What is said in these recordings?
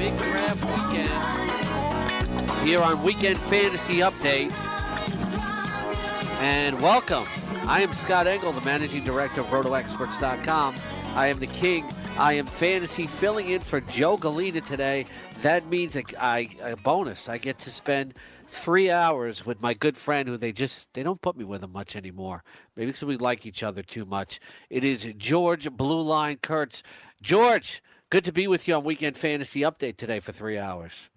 Big draft weekend here on Weekend Fantasy Update. And welcome. I am Scott Engel, the managing director of RotoExperts.com. I am the king. I am fantasy filling in for Joe Galena today. That means a, I, a bonus. I get to spend three hours with my good friend who they just they don't put me with him much anymore. Maybe because we like each other too much. It is George Blue Line Kurtz. George, good to be with you on Weekend Fantasy Update today for three hours.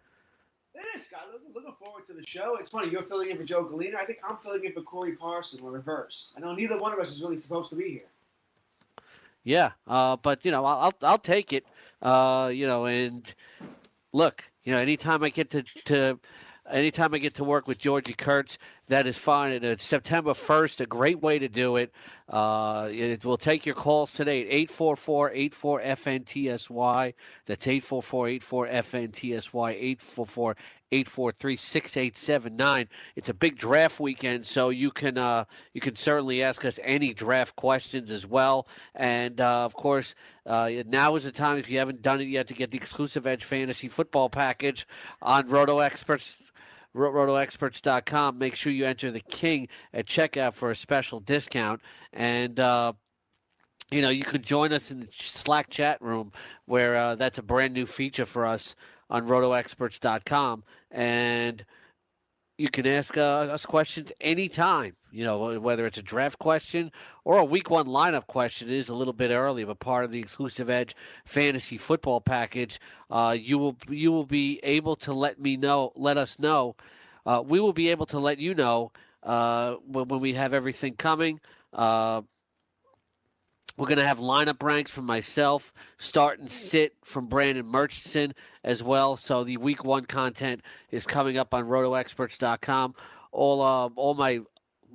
It is, Scott. Looking, looking forward to the show. It's funny, you're filling in for Joe Galena. I think I'm filling in for Corey Parson or reverse. I know neither one of us is really supposed to be here. Yeah, uh, but you know, I'll I'll, I'll take it. Uh, you know, and look, you know, anytime I get to to anytime I get to work with Georgie Kurtz, that is fine. And it's September first, a great way to do it. Uh, it will take your calls today at 844 84 FNTSY. That's 844 84 FNTSY, 844 843 6879. It's a big draft weekend, so you can uh, you can certainly ask us any draft questions as well. And uh, of course, uh, now is the time if you haven't done it yet to get the exclusive Edge Fantasy Football Package on Roto Experts rotoexperts.com. Make sure you enter the king at checkout for a special discount. And, uh, you know, you can join us in the Slack chat room where uh, that's a brand new feature for us on rotoexperts.com. And you can ask uh, us questions anytime, you know, whether it's a draft question or a week one lineup question. It is a little bit early, but part of the exclusive Edge fantasy football package. Uh, you will you will be able to let me know, let us know. Uh, we will be able to let you know uh, when, when we have everything coming. We're going to have lineup ranks from myself, start and sit from Brandon Murchison as well. So the week one content is coming up on rotoexperts.com. All uh, all my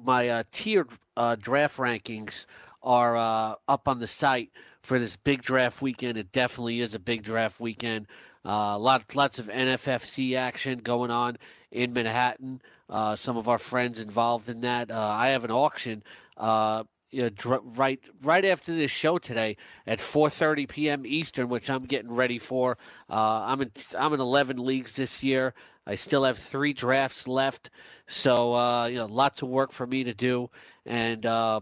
my uh, tiered uh, draft rankings are uh, up on the site for this big draft weekend. It definitely is a big draft weekend. Uh, lot, lots of NFFC action going on in Manhattan. Uh, some of our friends involved in that. Uh, I have an auction uh, you know, dr- right right after this show today at 4:30 p.m. Eastern, which I'm getting ready for. Uh, I'm in I'm in 11 leagues this year. I still have three drafts left, so uh, you know, lots of work for me to do. And uh,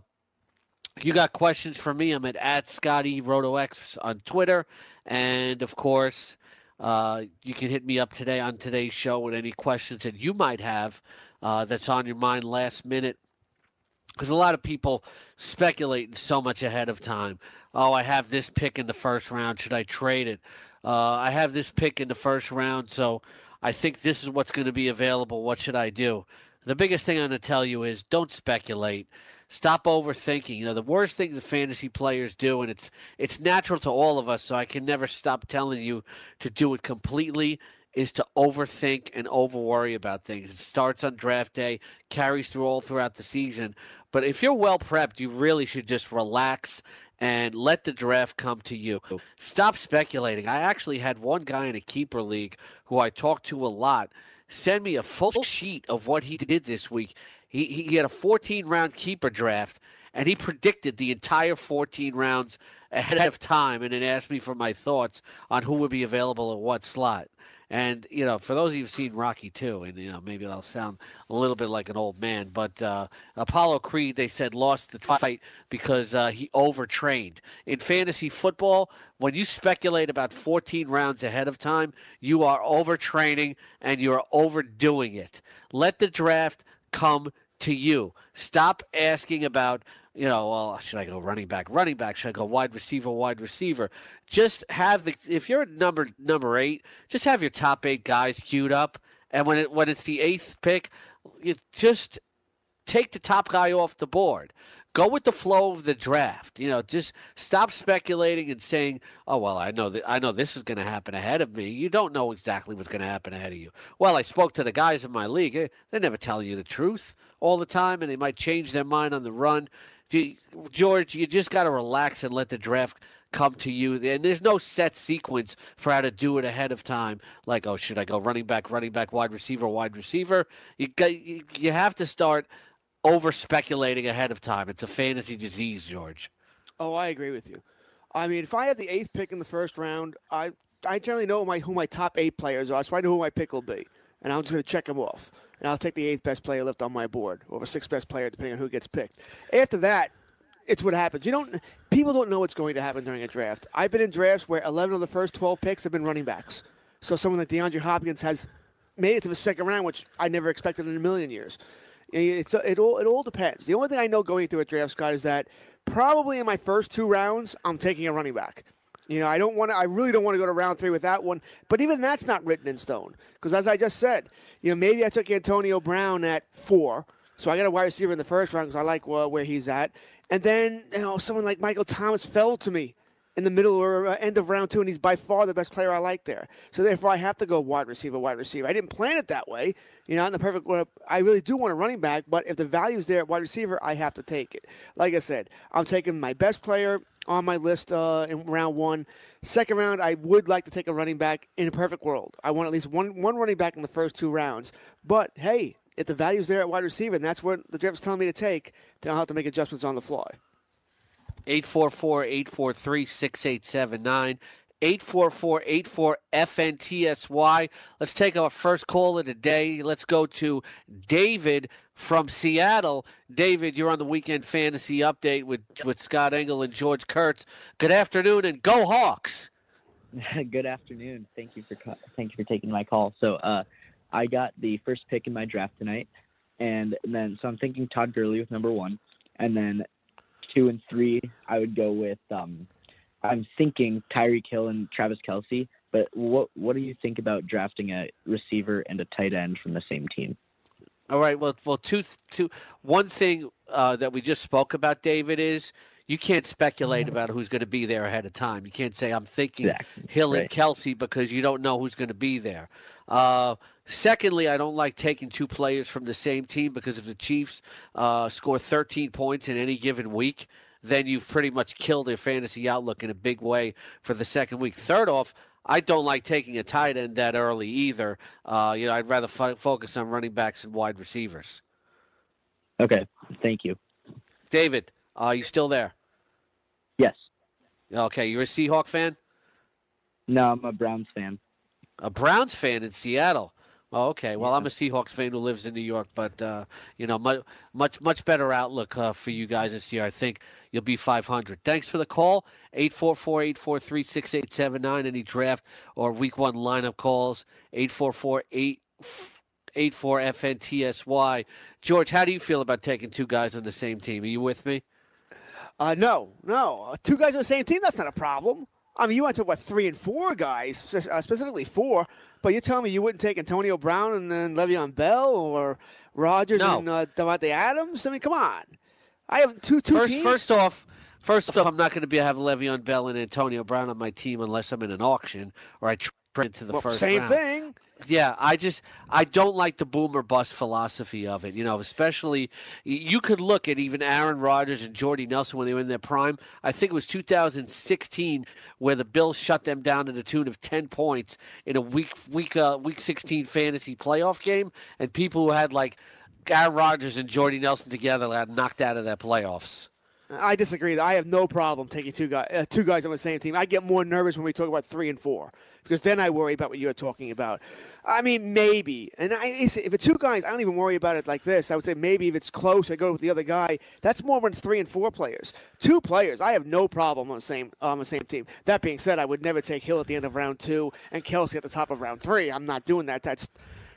you got questions for me? I'm at at Scotty RotoX on Twitter, and of course. Uh, you can hit me up today on today's show with any questions that you might have uh, that's on your mind last minute because a lot of people speculate so much ahead of time. Oh, I have this pick in the first round. Should I trade it? Uh, I have this pick in the first round, so I think this is what's going to be available. What should I do? The biggest thing I'm going to tell you is don't speculate. Stop overthinking. You know, the worst thing the fantasy players do, and it's it's natural to all of us, so I can never stop telling you to do it completely, is to overthink and over worry about things. It starts on draft day, carries through all throughout the season. But if you're well prepped, you really should just relax and let the draft come to you. Stop speculating. I actually had one guy in a keeper league who I talked to a lot send me a full sheet of what he did this week. He, he had a 14 round keeper draft and he predicted the entire 14 rounds ahead of time and then asked me for my thoughts on who would be available at what slot. And you know, for those of you who've seen Rocky too, and you know, maybe I'll sound a little bit like an old man, but uh, Apollo Creed, they said, lost the fight because uh, he overtrained. In fantasy football, when you speculate about 14 rounds ahead of time, you are overtraining and you are overdoing it. Let the draft come to you. Stop asking about you know, well, should I go running back, running back? Should I go wide receiver, wide receiver? Just have the if you're number number eight, just have your top eight guys queued up, and when it when it's the eighth pick, you just take the top guy off the board. Go with the flow of the draft. You know, just stop speculating and saying, "Oh well, I know that I know this is going to happen ahead of me." You don't know exactly what's going to happen ahead of you. Well, I spoke to the guys in my league. They're never telling you the truth all the time, and they might change their mind on the run. You- George, you just got to relax and let the draft come to you. And there's no set sequence for how to do it ahead of time. Like, oh, should I go running back, running back, wide receiver, wide receiver? You got, you have to start over speculating ahead of time. It's a fantasy disease, George. Oh, I agree with you. I mean, if I had the eighth pick in the first round, I I generally know my who my top eight players are, so I know who my pick will be, and I'm just going to check them off, and I'll take the eighth best player left on my board, or the sixth best player, depending on who gets picked. After that, it's what happens. You don't. People don't know what's going to happen during a draft. I've been in drafts where 11 of the first 12 picks have been running backs. So someone like DeAndre Hopkins has made it to the second round, which I never expected in a million years. It's it all it all depends. The only thing I know going through a draft, Scott, is that probably in my first two rounds, I'm taking a running back. You know, I don't want to. I really don't want to go to round three with that one. But even that's not written in stone because, as I just said, you know, maybe I took Antonio Brown at four, so I got a wide receiver in the first round because I like uh, where he's at. And then you know, someone like Michael Thomas fell to me in the middle or uh, end of round two, and he's by far the best player I like there. So therefore, I have to go wide receiver, wide receiver. I didn't plan it that way. You know, in the perfect. I really do want a running back, but if the value's there at wide receiver, I have to take it. Like I said, I'm taking my best player on my list uh, in round one. Second round, I would like to take a running back in a perfect world. I want at least one one running back in the first two rounds. But hey, if the value's there at wide receiver, and that's what the draft's telling me to take, then I'll have to make adjustments on the fly. 844-843-6879. 844-84-FNTSY. Let's take our first call of the day. Let's go to David from Seattle. David, you're on the Weekend Fantasy Update with, with Scott Engel and George Kurtz. Good afternoon and go Hawks. Good afternoon. Thank you for thank you for taking my call. So uh, I got the first pick in my draft tonight, and then so I'm thinking Todd Gurley with number one, and then two and three I would go with. Um, I'm thinking Tyreek Hill and Travis Kelce. But what what do you think about drafting a receiver and a tight end from the same team? All right. Well, well, two, two. One thing uh, that we just spoke about, David, is you can't speculate about who's going to be there ahead of time. You can't say I'm thinking Exactly. Hill and Right. Kelce because you don't know who's going to be there. Uh, secondly, I don't like taking two players from the same team because if the Chiefs uh, score 13 points in any given week, then you've pretty much killed their fantasy outlook in a big way for the second week. Third off, I don't like taking a tight end that early either. Uh, you know, I'd rather fo- focus on running backs and wide receivers. Okay, thank you. David, are you still there? Yes. Okay, you're a Seahawk fan? No, I'm a Browns fan. A Browns fan in Seattle. Oh, okay. Well, I'm a Seahawks fan who lives in New York, but uh, you know, much much much better outlook uh, for you guys this year. I think you'll be 500. Thanks for the call. 844-843-6879. Any draft or week one lineup calls. 844-8 84FNTSY. George, how do you feel about taking two guys on the same team? Are you with me? Uh, no, no. Two guys on the same team, that's not a problem. I mean, you went to, what, three and four guys, uh, specifically four, but you're telling me you wouldn't take Antonio Brown and then Le'Veon Bell or Rodgers No. and uh, Davante Adams? I mean, come on. I have two two First, teams. first off, first off, I'm not going to be have Le'Veon Bell and Antonio Brown on my team unless I'm in an auction or I trade to the Well, first same round. thing. Yeah, I just I don't like the boomer bust philosophy of it. You know, especially you could look at even Aaron Rodgers and Jordy Nelson when they were in their prime. I think it was 2016 where the Bills shut them down to the tune of 10 points in a week week uh, week 16 fantasy playoff game, and people who had like Aaron Rodgers and Jordy Nelson together got knocked out of their playoffs. I disagree. I have no problem taking two guys, uh, two guys on the same team. I get more nervous when we talk about three and four because then I worry about what you're talking about. I mean, maybe, and I, if it's two guys, I don't even worry about it like this. I would say maybe if it's close, I go with the other guy. That's more when it's three and four players. Two players, I have no problem on the same on the same team. That being said, I would never take Hill at the end of round two and Kelce at the top of round three. I'm not doing that. That's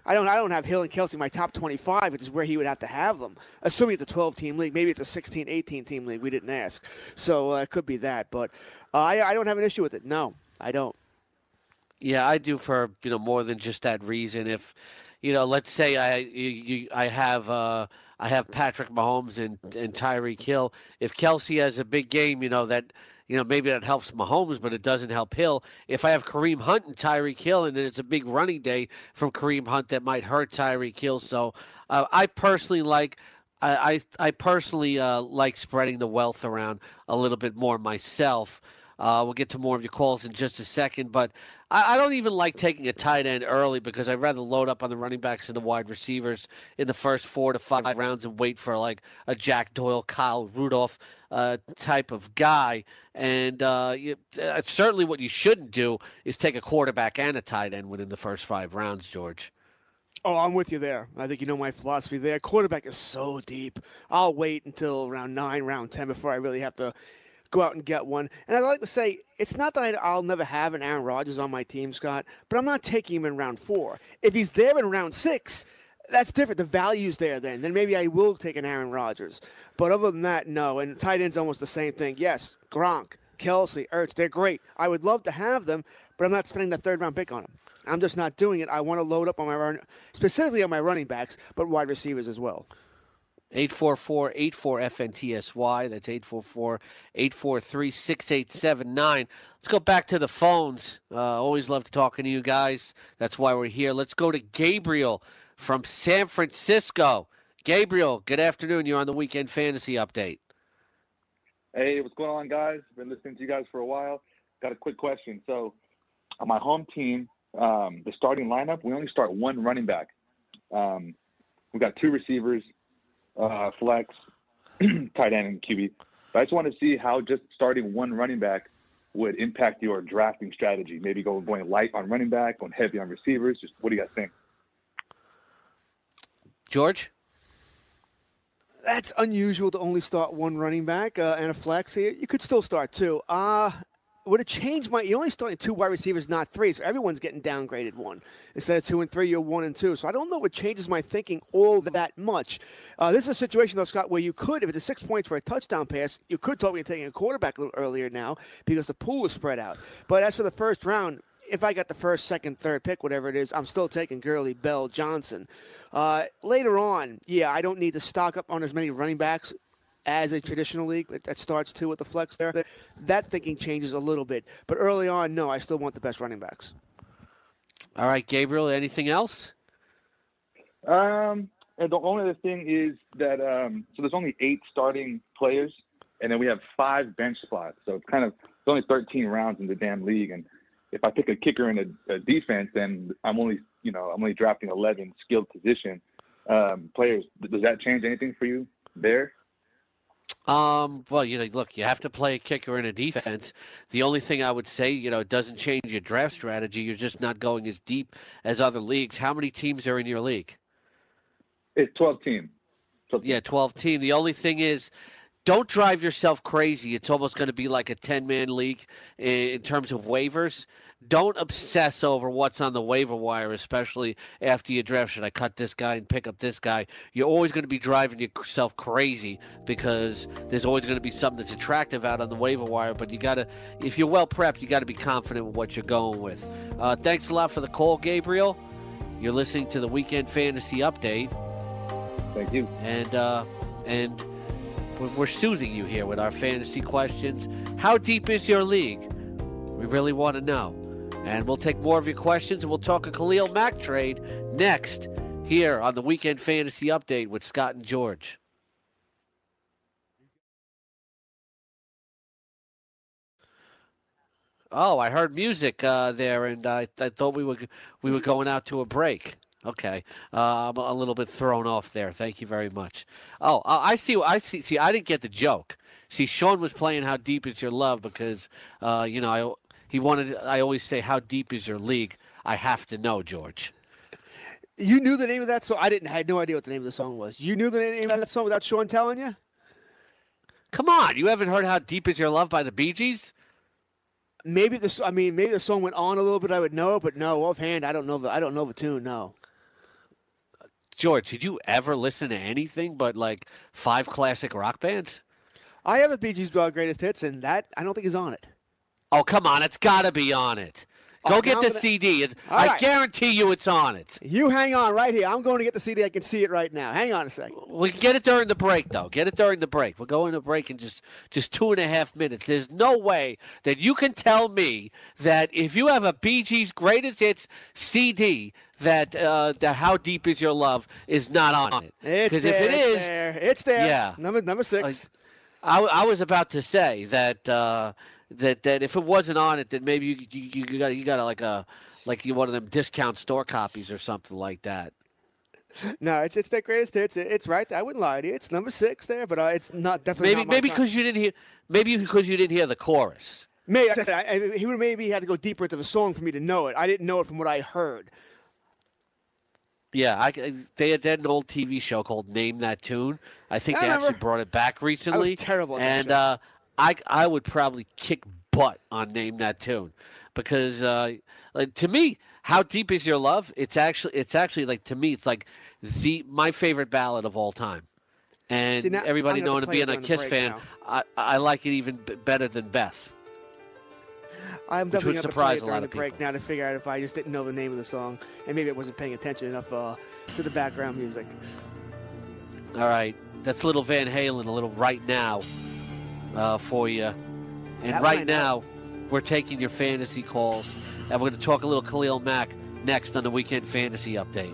I don't I don't have Hill and Kelce in my top 25, which is where he would have to have them. Assuming it's a 12 team league, maybe it's a 16, 18 team league. We didn't ask, so uh, it could be that. But uh, I I don't have an issue with it. No, I don't. Yeah, I do for you know more than just that reason. If you know, let's say I you, you, I have uh, I have Patrick Mahomes and and Tyreek Hill. If Kelce has a big game, you know that you know maybe that helps Mahomes, but it doesn't help Hill. If I have Kareem Hunt and Tyreek Hill, and then it's a big running day from Kareem Hunt, that might hurt Tyreek Hill. So uh, I personally like. I, I, I personally uh, like spreading the wealth around a little bit more myself. Uh, we'll get to more of your calls in just a second, but I, I, don't even like taking a tight end early because I'd rather load up on the running backs and the wide receivers in the first four to five rounds and wait for like a Jack Doyle, Kyle Rudolph uh, type of guy. And uh, you, uh, certainly, what you shouldn't do is take a quarterback and a tight end within the first five rounds, George. Oh, I'm with you there. I think you know my philosophy there. Quarterback is so deep. I'll wait until round nine, round ten before I really have to go out and get one. And I'd like to say, it's not that I, will never have an Aaron Rodgers on my team, Scott, but I'm not taking him in round four. If he's there in round six, that's different. The value's there then. Then maybe I will take an Aaron Rodgers. But other than that, no. And tight end's almost the same thing. Yes, Gronk, Kelce, Ertz, they're great. I would love to have them, but I'm not spending the third round pick on them. I'm just not doing it. I want to load up on my run, specifically on my running backs, but wide receivers as well. 844 84 FNTSY. That's 844 843 6879. Let's go back to the phones. Uh, always love talking to you guys. That's why we're here. Let's go to Gabriel from San Francisco. Gabriel, good afternoon. You're on the Weekend Fantasy Update. Hey, what's going on, guys? Been listening to you guys for a while. Got a quick question. So, on my home team, um, the starting lineup, we only start one running back. Um, we got two receivers, uh, flex, tight end, and QB. But I just want to see how just starting one running back would impact your drafting strategy. Maybe go going light on running back, going heavy on receivers. Just what do you guys think? George? That's unusual to only start one running back uh, and a flex. Here. You could still start two. Uh, would have changed my? You're only starting two wide receivers, not three. So everyone's getting downgraded one instead of two and three. You're one and two. So I don't know what changes my thinking all that much. Uh, this is a situation though, Scott, where you could, if it's six points for a touchdown pass, you could talk me taking a quarterback a little earlier now because the pool is spread out. But as for the first round, if I got the first, second, third pick, whatever it is, I'm still taking Gurley, Bell, Johnson. Uh, later on, yeah, I don't need to stock up on as many running backs as a traditional league that starts too with the flex there. That thinking changes a little bit. But early on, no, I still want the best running backs. All right, Gabriel, anything else? Um, and the only other thing is that um, so there's only eight starting players, and then we have five bench spots. So it's kind of it's only 13 rounds in the damn league, and if I pick a kicker in a, a defense, then I'm only you know I'm only drafting 11 skilled position um, players. Does that change anything for you there? Um, well, you know, look, you have to play a kicker in a defense. The only thing I would say, you know, it doesn't change your draft strategy. You're just not going as deep as other leagues. How many teams are in your league? It's 12 team. 12 team. Yeah, 12 team. The only thing is, don't drive yourself crazy. It's almost going to be like a 10 man league in terms of waivers don't obsess over what's on the waiver wire, especially after you draft. Should I cut this guy and pick up this guy? You're always going to be driving yourself crazy because there's always going to be something that's attractive out on the waiver wire. But you got to, if you're well prepped, you got to be confident with what you're going with. Uh, thanks a lot for the call, Gabriel. You're listening to the Weekend Fantasy Update. Thank you. And uh, and we're soothing you here with our fantasy questions. How deep is your league? We really want to know. And we'll take more of your questions and we'll talk a Khalil Mack trade next here on the Weekend Fantasy Update with Scott and George. Oh, I heard music uh, there, and I, I thought we were we were going out to a break. Okay, uh, I'm a little bit thrown off there. Thank you very much. Oh, I see. I see. See, I didn't get the joke. See, Sean was playing "How Deep Is Your Love" because uh, you know I he wanted. I always say, "How deep is your league?" I have to know, George. You knew the name of that song. I didn't. I had no idea what the name of the song was. You knew the name of that song without Sean telling you. Come on, you haven't heard "How Deep Is Your Love" by the Bee Gees? Maybe this. I mean, maybe the song went on a little bit. I would know, but no, offhand, I don't know the. I don't know the tune. No. George, did you ever listen to anything but like five classic rock bands? I have the Bee Gees' uh, greatest hits, and that I don't think is on it. Oh, come on, it's got to be on it. Go Oh, get now the CD. It- I right. guarantee you it's on it. You hang on right here. I'm going to get the CD. I can see it right now. Hang on a second. We can get it during the break, though. Get it during the break. We're going to break in just just two and a half minutes. There's no way that you can tell me that if you have a Bee Gees greatest hits CD, that uh, that how deep is your love is not on it. It's there. if it it's is, there. It's there. Yeah. Number number six. I, I was about to say that uh, that that if it wasn't on it, then maybe you you, you got you got like a like you one of them discount store copies or something like that. No, it's it's their greatest hits. It's right. there. I wouldn't lie to you. It's number six there, but uh, it's not definitely. Maybe not maybe because you didn't hear maybe because you didn't hear the chorus. Maybe I, I, he would maybe had to go deeper into the song for me to know it. I didn't know it from what I heard. Yeah, I, they had, they had an old TV show called Name That Tune. I think I they actually brought it back recently. terrible and uh, I I would probably kick butt on Name That Tune because uh, like, to me, how deep is your love? It's actually it's actually like to me, it's like the my favorite ballad of all time. And See, now- everybody knowing to being a Kiss fan, now. I, I like it even b- better than Beth. I'm definitely going to play it a during the break now to figure out if I just didn't know the name of the song and maybe I wasn't paying attention enough uh, to the background music. All right, that's little Van Halen, a little right now uh, for you. And That right now, we're taking your fantasy calls, and we're going to talk a little Khalil Mack next on the weekend fantasy update.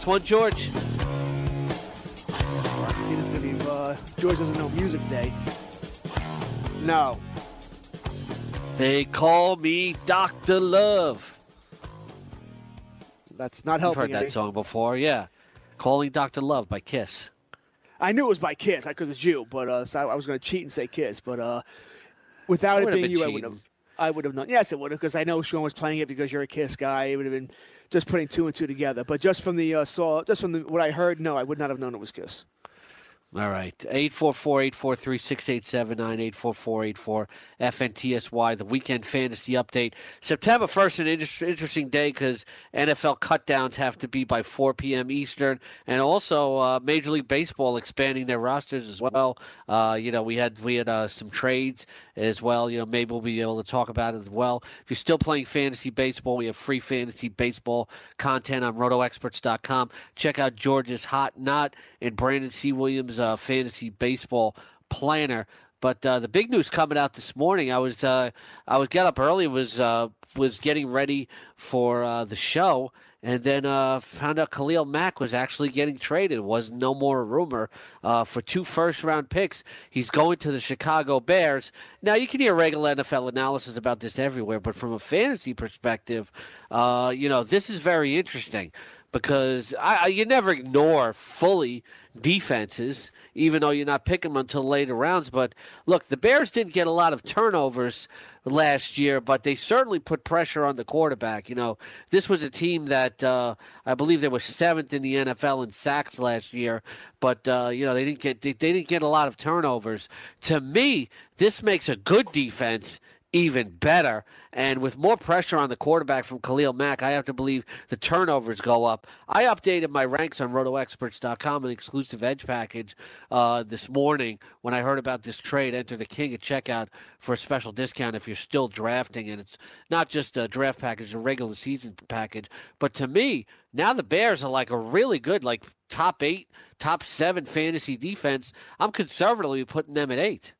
You know this one, George? See, this is going to be uh, George doesn't know music day. No. They call me Dr. Love. That's not You've helping heard that any. song before, yeah. Calling Dr. Love by Kiss. I knew it was by Kiss I because it's you, but uh, so I was going to cheat and say Kiss, but uh, without it being you, I would have. I would have known. Yes, it would have because I know Sean was playing it because you're a Kiss guy. It would have been just putting two and two together. But just from the uh, saw, just from the, what I heard, no, I would not have known it was Kiss. All right. 844-843-6879, 844-84-FNTSY, the weekend fantasy update. September 1st, an inter- interesting day because NFL cutdowns have to be by 4 p.m. Eastern. And also uh, Major League Baseball expanding their rosters as well. Uh, you know, we had we had uh, some trades as well. You know, maybe we'll be able to talk about it as well. If you're still playing fantasy baseball, we have free fantasy baseball content on rotoexperts.com. Check out George's Hot Knot and Brandon C. Williams' uh, fantasy baseball planner. But uh, the big news coming out this morning, I was uh, I was got up early, was uh, was getting ready for uh, the show, and then uh, found out Khalil Mack was actually getting traded. Was no more a rumor for two first round picks. He's going to the Chicago Bears. Now you can hear regular NFL analysis about this everywhere, but from a fantasy perspective, you know this is very interesting because I, you never ignore fully defenses, even though you're not picking them until later rounds. But look, the Bears didn't get a lot of turnovers last year, but they certainly put pressure on the quarterback. You know, this was a team that uh, I believe they were seventh in the NFL in sacks last year, but uh, you know they didn't get they, they didn't get a lot of turnovers. To me, this makes a good defense even better. And with more pressure on the quarterback from Khalil Mack, I have to believe the turnovers go up. I updated my ranks on rotoexperts.com, an exclusive edge package, uh, this morning when I heard about this trade. Enter the King at checkout for a special discount if you're still drafting. And it's not just a draft package, a regular season package. But to me, now the Bears are like a really good, like top eight, top seven fantasy defense. I'm conservatively putting them at eight.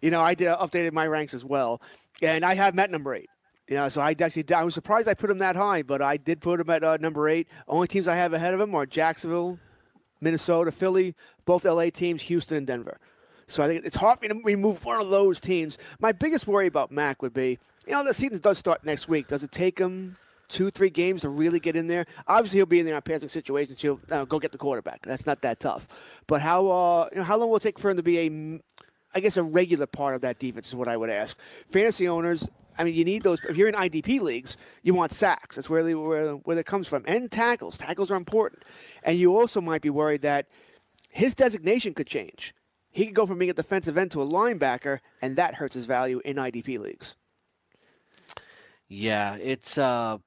You know, I did updated my ranks as well, and I have met number eight. You know, so I actually I was surprised I put him that high, but I did put him at uh, number eight. Only teams I have ahead of him are Jacksonville, Minnesota, Philly, both LA teams, Houston, and Denver. So I think it's hard for me to remove one of those teams. My biggest worry about Mack would be, you know, the season does start next week. Does it take him two, three games to really get in there? Obviously, he'll be in there on passing situations. He'll uh, go get the quarterback. That's not that tough. But how uh, you know, how long will it take for him to be a I guess a regular part of that defense is what I would ask. Fantasy owners, I mean, you need those. If you're in IDP leagues, you want sacks. That's where they, where where that comes from, and tackles. Tackles are important, and you also might be worried that his designation could change. He could go from being a defensive end to a linebacker, and that hurts his value in IDP leagues. Yeah, it's uh,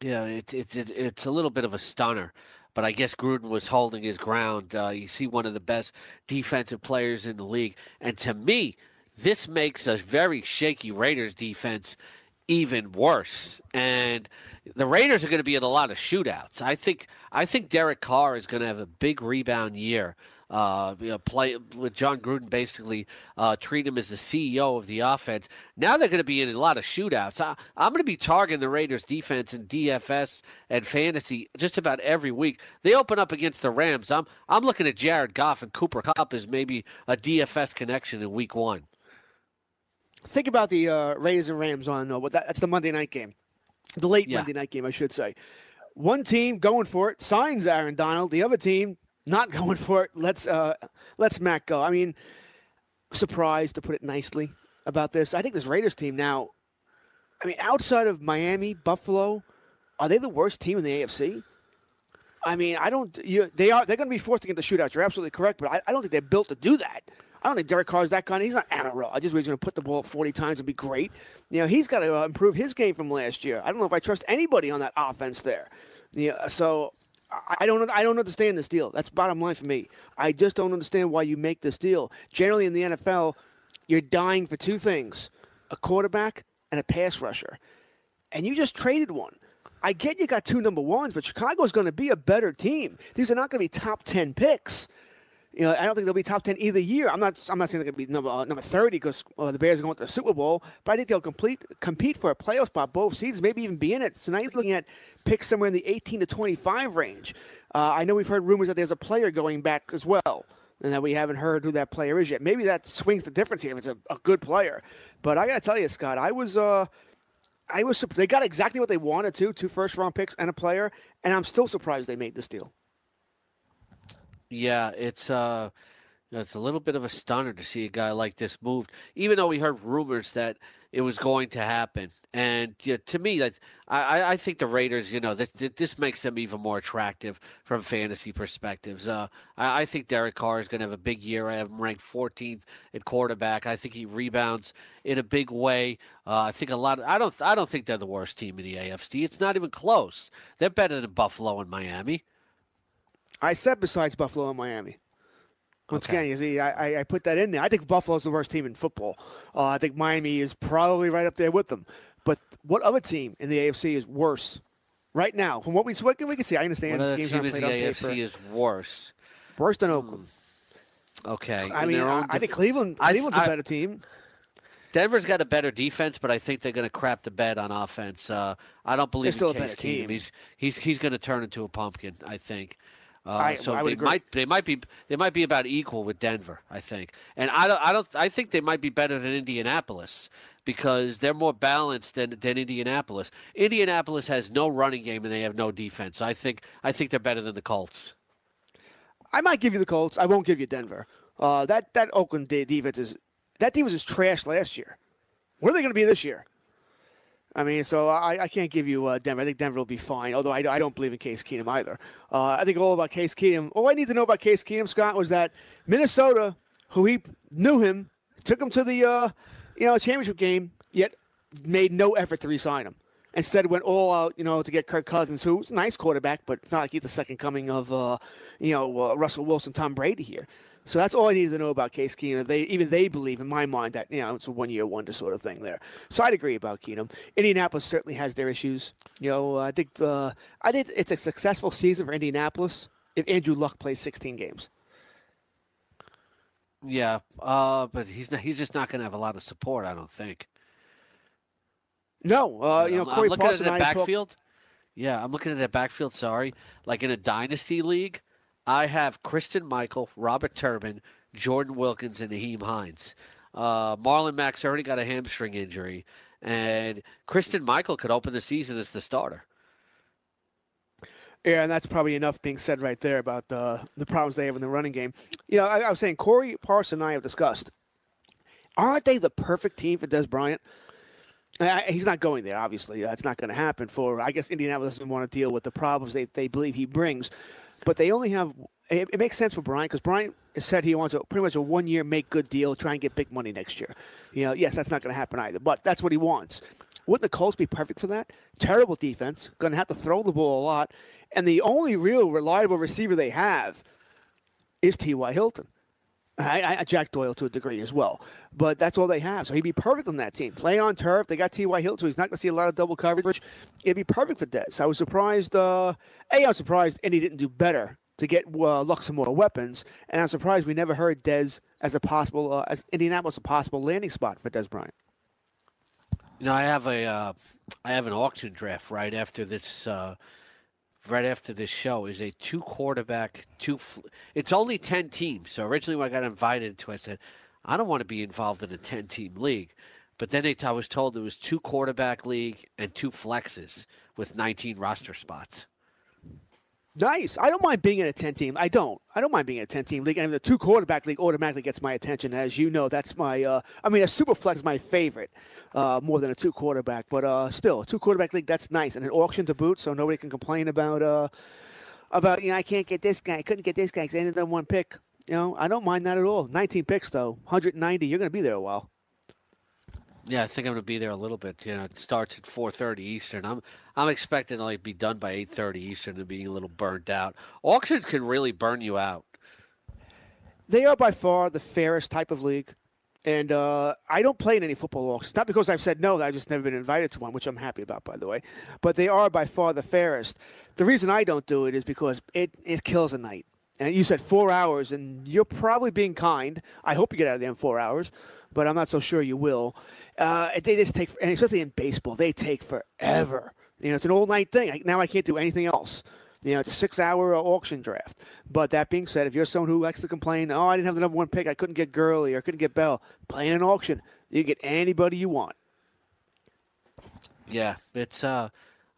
yeah, it's it's it, it's a little bit of a stunner. But I guess Gruden was holding his ground. Uh, you see one of the best defensive players in the league, and to me, this makes a very shaky Raiders defense even worse. And the Raiders are going to be in a lot of shootouts. I think I think Derek Carr is going to have a big rebound year. Uh, you know, play with Jon Gruden basically uh, treat him as the CEO of the offense. Now they're going to be in a lot of shootouts. I, I'm going to be targeting the Raiders defense in DFS and fantasy just about every week. They open up against the Rams. I'm I'm looking at Jared Goff and Cooper Kupp as maybe a DFS connection in Week One. Think about the uh, Raiders and Rams on uh, what that, that's the Monday night game, the late Yeah. Monday night game, I should say. One team going for it signs Aaron Donald. The other team not going for it. Let's uh, let's Mack go. I mean, surprised to put it nicely about this. I think this Raiders team now. I mean, outside of Miami, Buffalo, are they the worst team in the AFC? I mean, I don't. You, they are. They're going to be forced to get the shootout. You're absolutely correct, but I, I don't think they're built to do that. I don't think Derek Carr's that kind. Of, he's not Aaron Rodgers. I just he's going to put the ball up 40 times and be great. You know, he's got to uh, improve his game from last year. I don't know if I trust anybody on that offense there. Yeah, so I- don't. I don't understand this deal. That's bottom line for me. I just don't understand why you make this deal. Generally, in the NFL, you're dying for two things: a quarterback and a pass rusher, and you just traded one. I get you got two number ones, but Chicago's going to be a better team. These are not going to be top ten picks. You know, I don't think they'll be top ten either year. I'm not. I'm not saying they're going to be number uh, number thirty because uh, the Bears are going to the Super Bowl, but I think they'll complete compete for a playoff spot both seasons, maybe even be in it. So now you're looking at picks somewhere in the 18 to 25 range. Uh, I know we've heard rumors that there's a player going back as well, and that we haven't heard who that player is yet. Maybe that swings the difference here if it's a, a good player. But I got to tell you, Scott, I was. Uh, I was. They got exactly what they wanted to: two first round picks and a player, and I'm still surprised they made this deal. Yeah, it's uh it's a little bit of a stunner to see a guy like this moved, even though we heard rumors that it was going to happen. And yeah, to me, I, I- I think the Raiders, you know, this, this makes them even more attractive from fantasy perspectives. Uh, I, I think Derek Carr is going to have a big year. I have him ranked 14th at quarterback. I think he rebounds in a big way. Uh, I think a lot. Of, I don't. I don't think they're the worst team in the AFC. It's not even close. They're better than Buffalo and Miami. I said besides Buffalo and Miami. Once Okay. again, you see, I, I, put that in there. I think Buffalo's the worst team in football. Uh, I think Miami is probably right up there with them. But what other team in the AFC is worse right now? From what we, what can we can see, I understand the games aren't in the played on AFC paper. is worse. Worse than Oakland. Okay. I in mean, I, own I think Cleveland. I- Cleveland's a I- better team. Denver's got a better defense, but I think they're going to crap the bed on offense. Uh, I don't believe They're still a better Keenum. team. He's he's he's going to turn into a pumpkin. I think. Uh, I- so I they agree. might they might be they might be about equal with Denver. I think, and I don't I don't I think they might be better than Indianapolis because they're more balanced than than Indianapolis. Indianapolis has no running game and they have no defense. I think I think they're better than the Colts. I might give you the Colts. I won't give you Denver. Uh, that that Oakland defense is that defense was trash last year. Where are they going to be this year? I mean, so I, I can't give you uh, Denver. I think Denver will be fine. Although I, I don't believe in Case Keenum either. Uh, I think all about Case Keenum. All I need to know about Case Keenum, Scott, was that Minnesota, who he knew him took him to the uh, you know championship game, yet made no effort to re-sign him. Instead, went all out, you know, to get Kirk Cousins, who's a nice quarterback, but it's not like he's the second coming of, uh, you know, uh, Russell Wilson, Tom Brady here. So that's all I needed to know about Case Keenum. They even they believe in my mind that you know it's a one year wonder sort of thing there. So I'd agree about Keenum. Indianapolis certainly has their issues. You know, I think uh, I think it's a successful season for Indianapolis if Andrew Luck plays 16 games. Yeah, uh, but he's not, he's just not going to have a lot of support. I don't think. No, uh, you know, I'm, Corey I'm looking at that I talk- backfield. Yeah, I'm looking at that backfield. Sorry, like in a dynasty league, I have Christine Michael, Robert Turbin, Jordan Wilkins, and Nyheim Hines. Uh, Marlon Mack's already got a hamstring injury, and Christine Michael could open the season as the starter. Yeah, and that's probably enough being said right there about the the problems they have in the running game. You know, I, I was saying Corey Parson and I have discussed. Aren't they the perfect team for Dez Bryant? I, he's not going there, obviously. That's not going to happen. For I guess Indianapolis doesn't want to deal with the problems they, they believe he brings, but they only have. It, it makes sense for Brian because Brian said he wants a pretty much a one year make good deal, try and get big money next year. You know, yes, that's not going to happen either, but that's what he wants. Wouldn't the Colts be perfect for that? Terrible defense, going to have to throw the ball a lot, and the only real reliable receiver they have is T.Y. Hilton. I, I, Jack Doyle to a degree as well, but that's all they have. So he'd be perfect on that team. Play on turf. They got T.Y. Hilton, so he's not going to see a lot of double coverage. It'd be perfect for Dez. I was surprised. Uh, a, I was surprised Indy didn't do better to get uh, some more weapons, and I'm surprised we never heard Dez as a possible, uh, as Indianapolis a possible landing spot for Dez Bryant. You know, I have a uh, I have an auction draft right after this. Uh, right after this show is a two quarterback two. Fl- it's only ten teams. So originally, when I got invited to, I said, I don't want to be involved in a ten team league. But then they, I was told it was two quarterback league and two flexes with 19 roster spots. Nice. I don't mind being in a 10 team. I don't. I don't mind being in a 10 team league. And the two quarterback league automatically gets my attention. As you know, that's my, uh, I mean, a super flex is my favorite uh, more than a two quarterback. But uh, still, a two quarterback league, that's nice. And an auction to boot, so nobody can complain about, uh, about you know, I can't get this guy. I couldn't get this guy because I ended up one pick. You know, I don't mind that at all. 19 picks, though. 190. You're going to be there a while. Yeah, I think I'm to be there a little bit. You know, it starts at 4:30 Eastern. I'm I'm expecting to like be done by 8:30 Eastern and being a little burnt out. Auctions can really burn you out. They are by far the fairest type of league. And uh, I don't play in any football auctions. Not because I've said no, I've just never been invited to one, which I'm happy about, by the way. But they are by far the fairest. The reason I don't do it is because it, it kills a night. And you said four hours, and you're probably being kind. I hope you get out of there in four hours, but I'm not so sure you will. Uh, they just take, and especially in baseball, they take forever. You know, it's an all night thing. I, now I can't do anything else. You know, it's a six hour auction draft. But that being said, if you're someone who likes to complain, oh, I didn't have the number one pick, I couldn't get Gurley or I couldn't get Bell, playing an auction. You get anybody you want. Yeah, it's uh,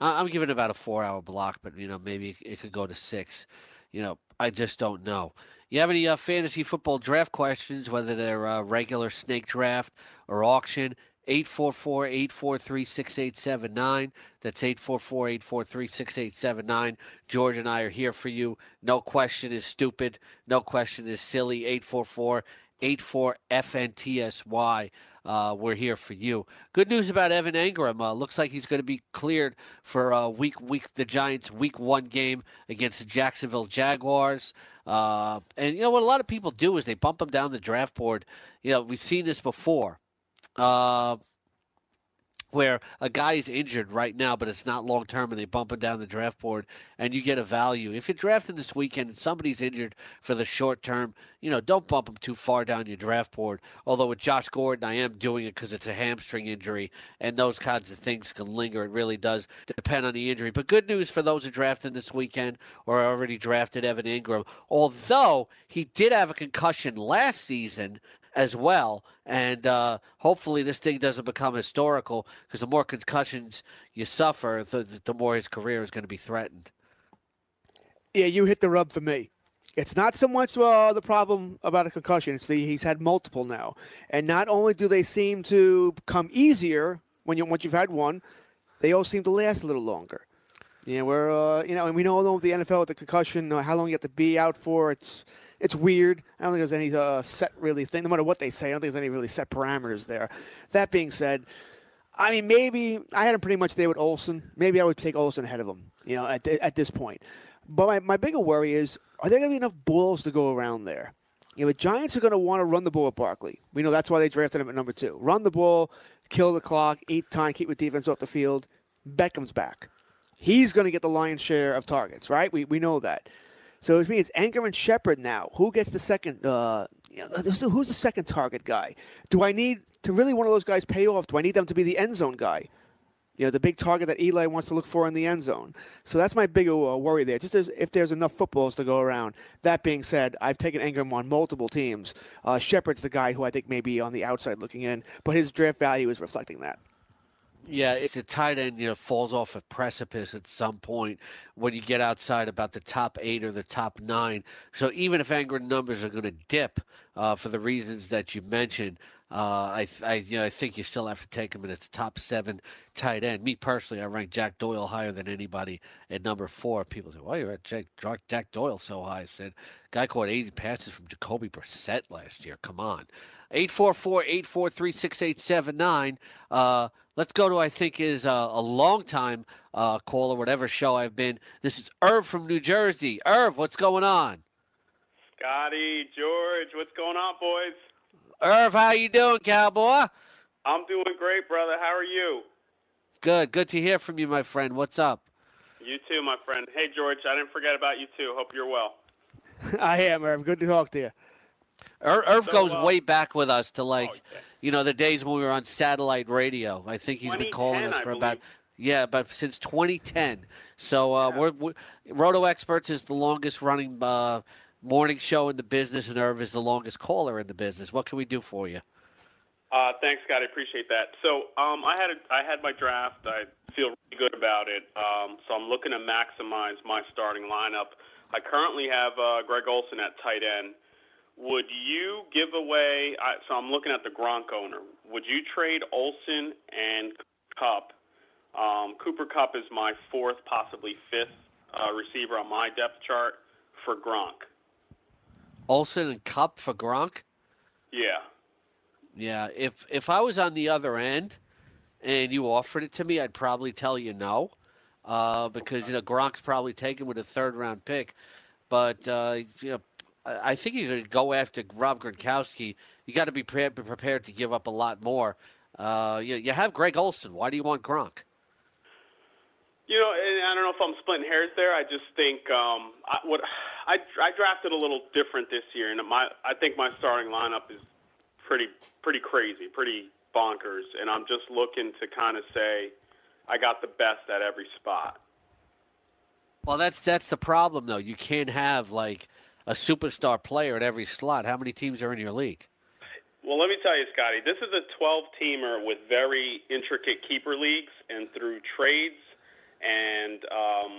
I'm giving about a four hour block, but you know maybe it could go to six. You know, I just don't know. You have any uh, fantasy football draft questions, whether they're uh, regular snake draft or auction? 844 843 6879. That's 844 843 6879. George and I are here for you. No question is stupid. No question is silly. 844 84 FNTSY. Uh, we're here for you. Good news about Evan Engram. Uh, looks like he's going to be cleared for uh, week week the Giants' week one game against the Jacksonville Jaguars. Uh, and you know what a lot of people do is they bump him down the draft board. You know we've seen this before. Uh, where a guy is injured right now, but it's not long term, and they bump him down the draft board, and you get a value. If you're drafting this weekend and somebody's injured for the short term, you know, don't bump them too far down your draft board. Although with Josh Gordon, I am doing it because it's a hamstring injury, and those kinds of things can linger. It really does depend on the injury. But good news for those who drafted this weekend or already drafted Evan Engram. Although he did have a concussion last season as well. And uh, hopefully, this thing doesn't become historical because the more concussions you suffer, the, the more his career is going to be threatened. Yeah, you hit the rub for me. It's not so much uh, the problem about a concussion. It's the he's had multiple now, and not only do they seem to come easier when you once you've had one, they all seem to last a little longer. Yeah, we're uh, you know, and we know the NFL with the concussion, uh, how long you have to be out for. It's It's weird. I don't think there's any uh, set really thing. No matter what they say, I don't think there's any really set parameters there. That being said, I mean, maybe I had him pretty much there with Olsen. Maybe I would take Olsen ahead of him, you know, at, at this point. But my, my bigger worry is, are there going to be enough balls to go around there? You know, the Giants are going to want to run the ball at Barkley. We know that's why they drafted him at number two. Run the ball, kill the clock, eat time, keep the defense off the field. Beckham's back. He's going to get the lion's share of targets, right? We, we know that. So it means Anchor and Shepard now. Who gets the second? Uh, who's the second target guy? Do I need to really one of those guys pay off? Do I need them to be the end zone guy? You know, the big target that Eli wants to look for in the end zone. So that's my bigger uh, worry there. Just as if there's enough footballs to go around. That being said, I've taken Engram on multiple teams. Uh, Shepard's the guy who I think may be on the outside looking in, but his draft value is reflecting that. Yeah, it's a tight end, you know, falls off a precipice at some point when you get outside about the top eight or the top nine. So even if Engram numbers are going to dip uh, for the reasons that you mentioned, uh, I, I, you know, I think you still have to take him in the top seven tight end. Me personally, I rank Jack Doyle higher than anybody at number four. People say, "Why you're at Jack, Jack Doyle so high?" I said, "Guy caught 80 passes from Jacoby Brissett last year. Come on." 844-843-6879. Uh, let's go to I think is a, a long time uh, caller, whatever show I've been. This is Irv from New Jersey. Irv, what's going on? Scotty, George, what's going on, boys? Irv, how you doing, cowboy? I'm doing great, brother. How are you? Good. Good to hear from you, my friend. What's up? You too, my friend. Hey, George, I didn't forget about you too. Hope you're well. I am, Irv. Good to talk to you. Ir- Irv So, goes uh, way back with us to like, you know, the days when we were on satellite radio. I think he's been calling us for about, yeah, but since 2010. So uh, we're, we're Roto Experts is the longest running uh, morning show in the business, and Irv is the longest caller in the business. What can we do for you? Uh, thanks, Scott. I appreciate that. So um, I had a, I had my draft. I feel really good about it. Um, so I'm looking to maximize my starting lineup. I currently have uh, Greg Olsen at tight end. Would you give away? I, so I'm looking at the Gronk owner. Would you trade Olsen and Kupp? Um, Cooper Kupp is my fourth, possibly fifth uh, receiver on my depth chart for Gronk. Olsen and Kupp for Gronk? Yeah. Yeah, if if I was on the other end and you offered it to me, I'd probably tell you no, uh, because you know Gronk's probably taken with a third round pick. But uh, you know, I think you're going to go after Rob Gronkowski. You got to be pre- prepared to give up a lot more. Uh, you, you have Greg Olsen. Why do you want Gronk? You know, and I don't know if I'm splitting hairs there. I just think um, I, what I, I drafted a little different this year, and my I think my starting lineup is pretty pretty crazy, pretty bonkers, and I'm just looking to kind of say I got the best at every spot. Well, that's that's the problem though. You can't have like a superstar player at every slot. How many teams are in your league? Well, let me tell you, Scotty, this is a 12 teamer with very intricate keeper leagues, and through trades and um,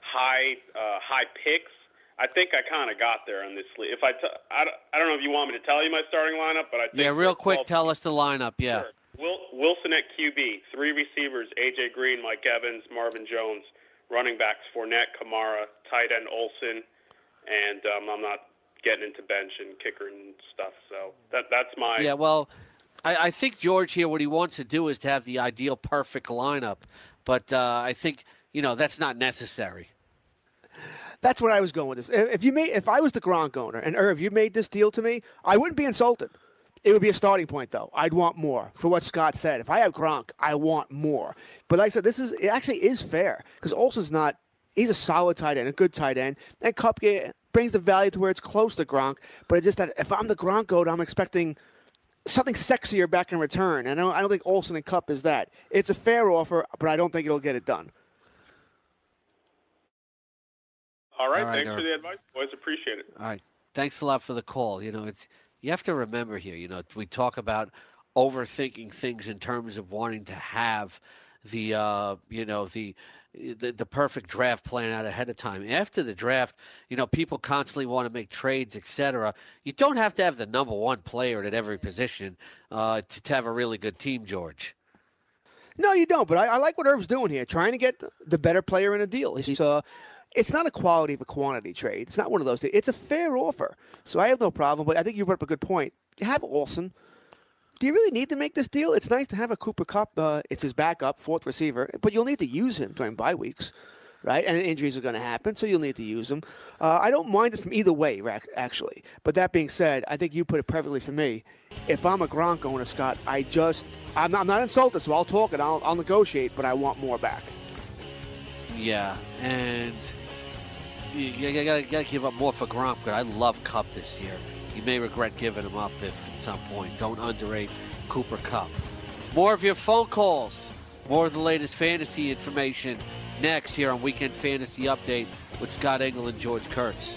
high uh, high picks, I think I kind of got there on this league. If I, t- I, don't- I don't know if you want me to tell you my starting lineup, but I think Yeah, real quick, tell us the lineup. Yeah. Sure. Wil- Wilson at QB, three receivers: AJ Green, Mike Evans, Marvin Jones. Running backs: Fournette, Kamara, tight end Olsen, and um, I'm not getting into bench and kicker and stuff. So that that's my Yeah, well, I, I think George here, what he wants to do is to have the ideal perfect lineup, but uh, I think you know that's not necessary. That's where I was going with this. If if you made, if I was the Gronk owner and Irv, you made this deal to me, I wouldn't be insulted. It would be a starting point, though. I'd want more for what Scott said. If I have Gronk, I want more. But like I said, this is it. Actually, is fair because Olsen's not. He's a solid tight end, a good tight end, and Kupp brings the value to where it's close to Gronk. But it's just that if I'm the Gronk owner, I'm expecting something sexier back in return. And I don't, I don't think Olsen and Kupp is that. It's a fair offer, but I don't think it'll get it done. all right. All right, thanks for the advice, boys. Appreciate it. All right. Thanks a lot for the call. You know, it's you have to remember here. You know, we talk about overthinking things in terms of wanting to have the uh, you know the, the the perfect draft plan out ahead of time. After the draft, you know, people constantly want to make trades, etc. You don't have to have the number one player at every position uh, to, to have a really good team, George. No, you don't. But I, I like what Irv's doing here, trying to get the better player in a deal. He's uh, it's not a quality of a quantity trade. It's not one of those. It's a fair offer, so I have no problem. But I think you brought up a good point. You have Olsen. Do you really need to make this deal? It's nice to have a Cooper Kupp. Uh, it's his backup, fourth receiver, but you'll need to use him during bye weeks, right? And injuries are going to happen, so you'll need to use him. Uh, I don't mind it from either way, actually. But that being said, I think you put it perfectly for me. If I'm a Gronk owner, Scott, I just I'm not, I'm not insulted, so I'll talk and I'll, I'll negotiate, but I want more back. Yeah, and you, gotta, gotta give up more for Gronk, but I love Kupp this year. You may regret giving him up if some point. Don't underrate Cooper Kupp. More of your phone calls, more of the latest fantasy information next here on Weekend Fantasy Update with Scott Engel and George Kurtz.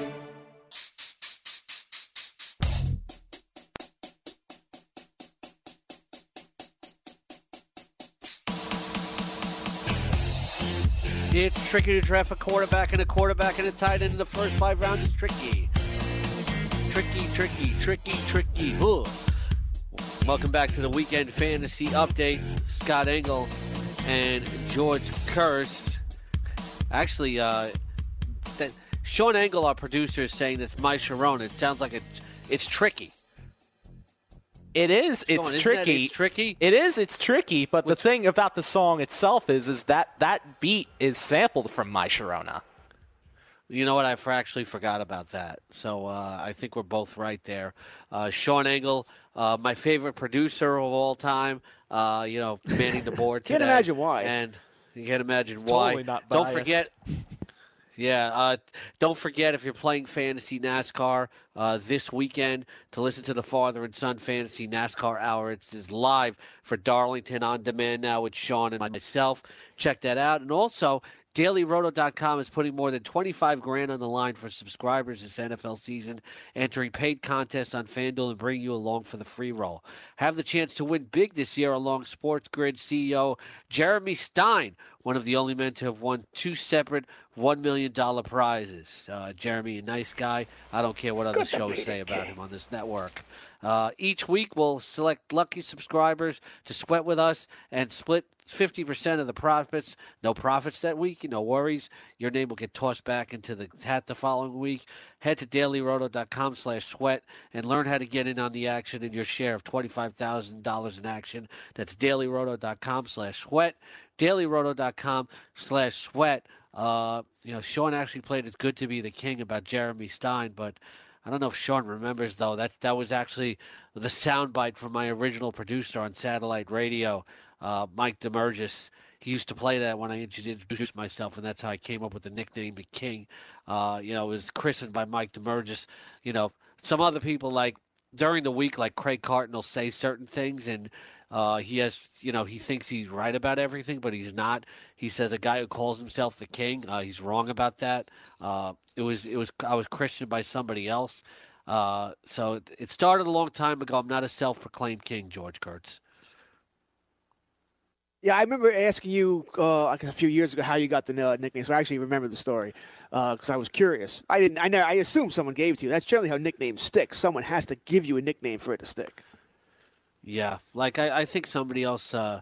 It's tricky to draft a quarterback and a quarterback and a tight end in the first five rounds It's tricky. Tricky, tricky, tricky, tricky. Ooh. Welcome back to the weekend fantasy update. Scott Engel and George Kurtz. Actually, uh, that Sean Engel, our producer, is saying that's my Sharon. It sounds like it, it's tricky. It is. It's Sean, isn't that- tricky. it's tricky. It is. It's tricky. But the thing about the song itself is, is that that beat is sampled from My Sharona. You know what? I for- actually forgot about that. So uh, I think we're both right there. Uh, Sean Engel, uh, my favorite producer of all time. Uh, you know, manning the board. Can't imagine why. And you can't imagine It's why. totally not Don't forget. Yeah, uh, don't forget if you're playing fantasy NASCAR uh, this weekend to listen to the Father and Son Fantasy NASCAR Hour. It's is live for Darlington on demand now with Sean and myself. Check that out, and also. DailyRoto.com is putting more than 25 grand on the line for subscribers this NFL season, entering paid contests on FanDuel and bringing you along for the free roll. Have the chance to win big this year along SportsGrid CEO Jeremy Stein, one of the only men to have won two separate $1 million prizes. Uh, Jeremy, a nice guy. I don't care what other shows say about him on this network. Uh, each week, we'll select lucky subscribers to sweat with us and split 50% of the profits. No profits that week, no worries. Your name will get tossed back into the hat the following week. Head to dailyroto.com slash sweat and learn how to get in on the action and your share of $25,000 in action. That's dailyroto.com slash sweat. dailyroto.com slash sweat. Uh, you know, Sean actually played It's Good to Be the King about Jeremy Stein, but I don't know if Sean remembers though. That's that was actually the soundbite from my original producer on satellite radio, uh, Mike Demergis. He used to play that when I introduced myself, and that's how I came up with the nickname the King. Uh, you know, it was christened by Mike Demergis. You know, some other people like during the week, like Craig Carton will say certain things, and uh, he has, you know, he thinks he's right about everything, but he's not. He says a guy who calls himself the king, uh, he's wrong about that. Uh, it was, it was, I was Christian by somebody else. Uh, so it, started a long time ago. I'm not a self-proclaimed king, George Kurtz. Yeah, I remember asking you uh, like a few years ago how you got the uh, nickname. So I actually remember the story because I was curious. I didn't. I know. I assumed someone gave it to you. That's generally how nicknames stick. Someone has to give you a nickname for it to stick. Yeah, like I, I think somebody else uh,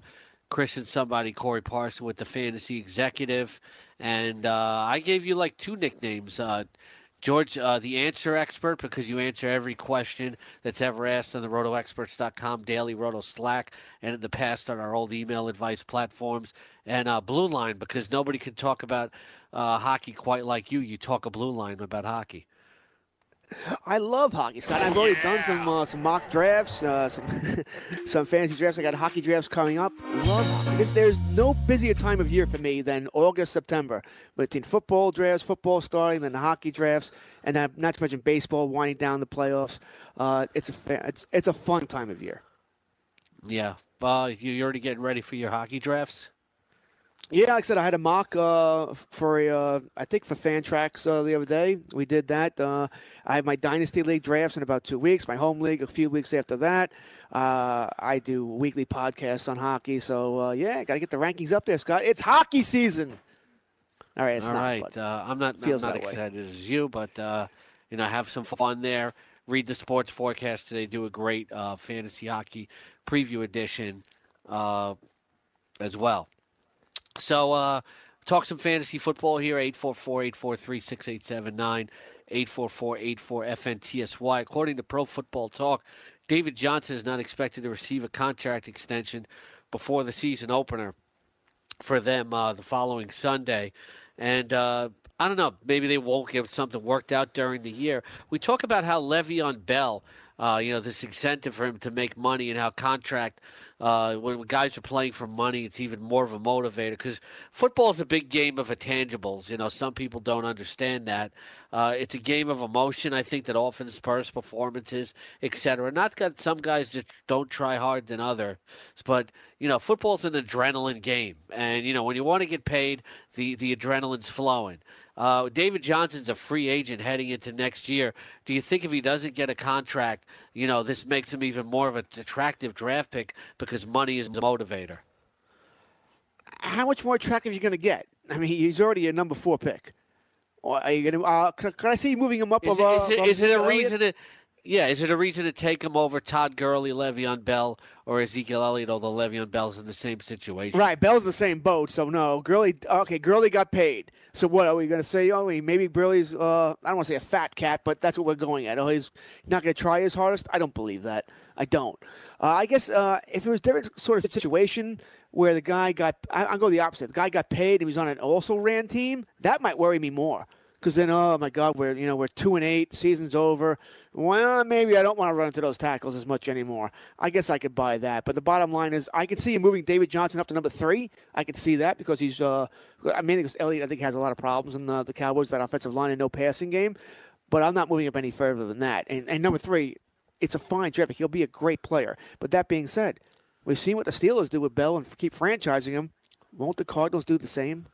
christened somebody Corey Parson with the fantasy executive, and uh, I gave you like two nicknames. Uh, George, uh, the answer expert, because you answer every question that's ever asked on the rotoexperts.com daily roto Slack and in the past on our old email advice platforms. And uh, Blue Line, because nobody can talk about uh, hockey quite like you. You talk a Blue Line about hockey. I love hockey, Scott. I've already done some uh, some mock drafts, uh, some some fantasy drafts. I got hockey drafts coming up. Love hockey. There's, no busier time of year for me than August, September, between football drafts, football starting, then the hockey drafts, and then not to mention baseball winding down the playoffs. Uh, it's a fa- it's it's a fun time of year. Yeah. Uh, you- you're already getting ready for your hockey drafts? Yeah, like I said, I had a mock uh, for a, uh, I think for Fantrax uh, the other day. We did that. Uh, I have my Dynasty League drafts in about two weeks. My home league a few weeks after that. Uh, I do weekly podcasts on hockey. So uh, yeah, got to get the rankings up there, Scott. It's hockey season. All right, it's All not. right, uh, I'm not. I'm not that way. excited as you, but uh, you know, have some fun there. Read the sports forecast. They do a great uh, fantasy hockey preview edition uh, as well. So, uh, talk some fantasy football here. 844-843-6879, 844-84-FNTSY. According to Pro Football Talk, David Johnson is not expected to receive a contract extension before the season opener for them uh, the following Sunday. And uh, I don't know, maybe they won't get something worked out during the year. We talk about how Le'Veon Bell, uh, you know, this incentive for him to make money and how contract, uh, when guys are playing for money, it's even more of a motivator because football is a big game of intangibles. You know, some people don't understand that. Uh, it's a game of emotion. I think that often spurs performances, etc. Not that some guys just don't try hard than others, but you know, football's an adrenaline game, and you know when you want to get paid, the the adrenaline's flowing. Uh, David Johnson's a free agent heading into next year. Do you think if he doesn't get a contract, you know, this makes him even more of an attractive draft pick because money is the motivator? How much more attractive are you going to get? I mean, he's already a number four pick. Or are you going to? Uh, can, can I see you moving him up? Is, of, it, uh, is, it, is it a reason to? Yeah, is it a reason to take him over Todd Gurley, Le'Veon Bell, or Ezekiel Elliott? Although Le'Veon Bell's in the same situation. Right, Bell's in the same boat, so no. Gurley, okay, Gurley got paid. So what are we going to say? Oh, maybe Gurley's, uh, I don't want to say a fat cat, but that's what we're going at. Oh, he's not going to try his hardest? I don't believe that. I don't. Uh, I guess uh, if it was different sort of situation where the guy got, I, I'll go the opposite. The guy got paid and he was on an also ran team, that might worry me more. Because then, oh my God, we're you know we're two and eight, season's over. Well, maybe I don't want to run into those tackles as much anymore. I guess I could buy that. But the bottom line is, I could see him moving David Johnson up to number three. I could see that because he's, uh, I mean, because Elliott I think has a lot of problems in the, the Cowboys that offensive line and no passing game. But I'm not moving up any further than that. And, and number three, it's a fine draft. He'll be a great player. But that being said, we've seen what the Steelers do with Bell and keep franchising him. Won't the Cardinals do the same?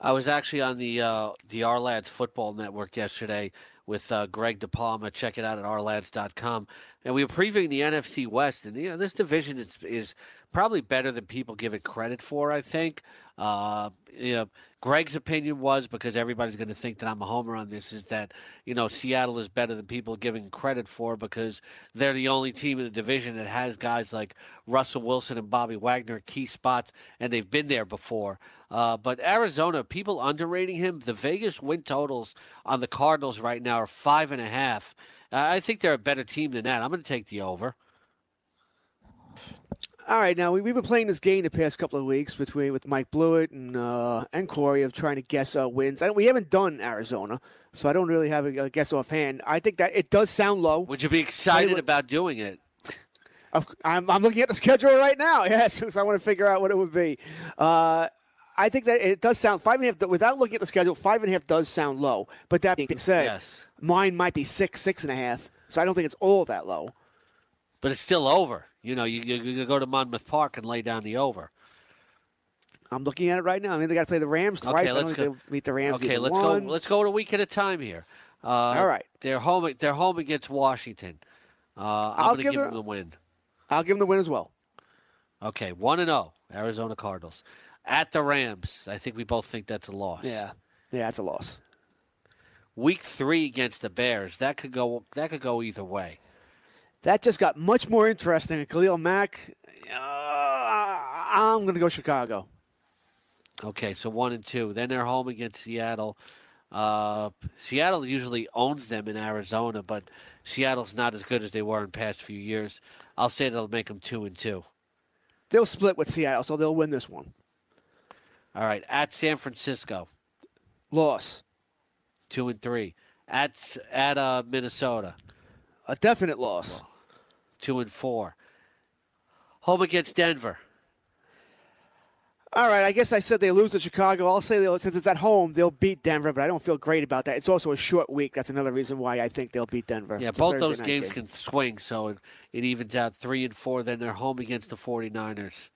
I was actually on the uh, the Ourlads Football Network yesterday with uh, Greg DePalma. Check it out at ourlads.com. And we were previewing the NFC West. And, you know, this division is, is probably better than people give it credit for, I think. Uh, you know, Greg's opinion was because everybody's going to think that I'm a homer on this is that you know Seattle is better than people giving credit for because they're the only team in the division that has guys like Russell Wilson and Bobby Wagner key spots, and they've been there before. Uh, but Arizona, people underrating him. The Vegas win totals on the Cardinals right now are five and a half. I think they're a better team than that. I'm going to take the over. All right, now we, we've been playing this game the past couple of weeks between with Mike Blewett and uh, and Corey of trying to guess uh, wins. I don't, we haven't done Arizona, so I don't really have a, a guess offhand. I think that it does sound low. Would you be excited about doing it? I'm, I'm looking at the schedule right now. Yes, because I want to figure out what it would be. Uh, I think that it does sound five and a half. Without looking at the schedule, five and a half does sound low. But that being said, Yes. mine might be six, six and a half. So I don't think it's all that low. But it's still over. You know, you, you, go to Monmouth Park and lay down the over. I'm looking at it right now. I mean, they got to play the Rams twice. Okay, I let's go. beat the Rams. Okay, let's one. go. Let's go a week at a time here. Uh, All right. they're home. They're home against Washington. Uh, I'm I'll going to give give them the win. I'll give them the win as well. Okay, one and zero. Arizona Cardinals at the Rams. I think we both think that's a loss. Yeah, yeah, it's a loss. Week three against the Bears. That could go. That could go either way. That just got much more interesting. Khalil Mack. Uh, I'm going to go Chicago. Okay, so one and two. Then they're home against Seattle. Uh, Seattle usually owns them in Arizona, but Seattle's not as good as they were in past few years. I'll say they'll make them two and two. They'll split with Seattle, so they'll win this one. All right, at San Francisco, Loss. two and three. At at uh, Minnesota, A definite loss. Two and four. Home against Denver. All right, I guess I said they lose to Chicago. I'll say they'll, since it's at home, they'll beat Denver, but I don't feel great about that. It's also a short week. That's another reason why I think they'll beat Denver. Yeah, It's both those games game. can swing, so it, it evens out three and four. Then they're home against the 49ers.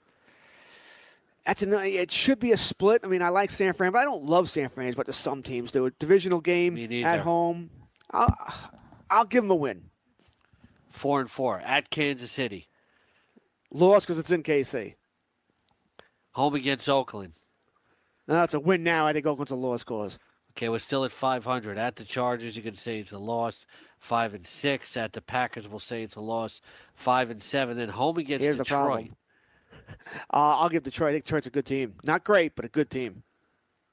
That's an, it should be a split. I mean, I like San Fran, but I don't love San Fran, but some teams do. A divisional game at home. I'll, I'll give them a win. Four and four at Kansas City. Loss because it's in KC. Home against Oakland. No, it's a win now. I think Oakland's a loss cause. Okay, we're still at 500. At the Chargers, you can say it's a loss. Five and six. At the Packers, we'll say it's a loss. Five and seven. Then home against Here's the Detroit. problem. Uh, I'll give Detroit. I think Detroit's a good team. Not great, but a good team.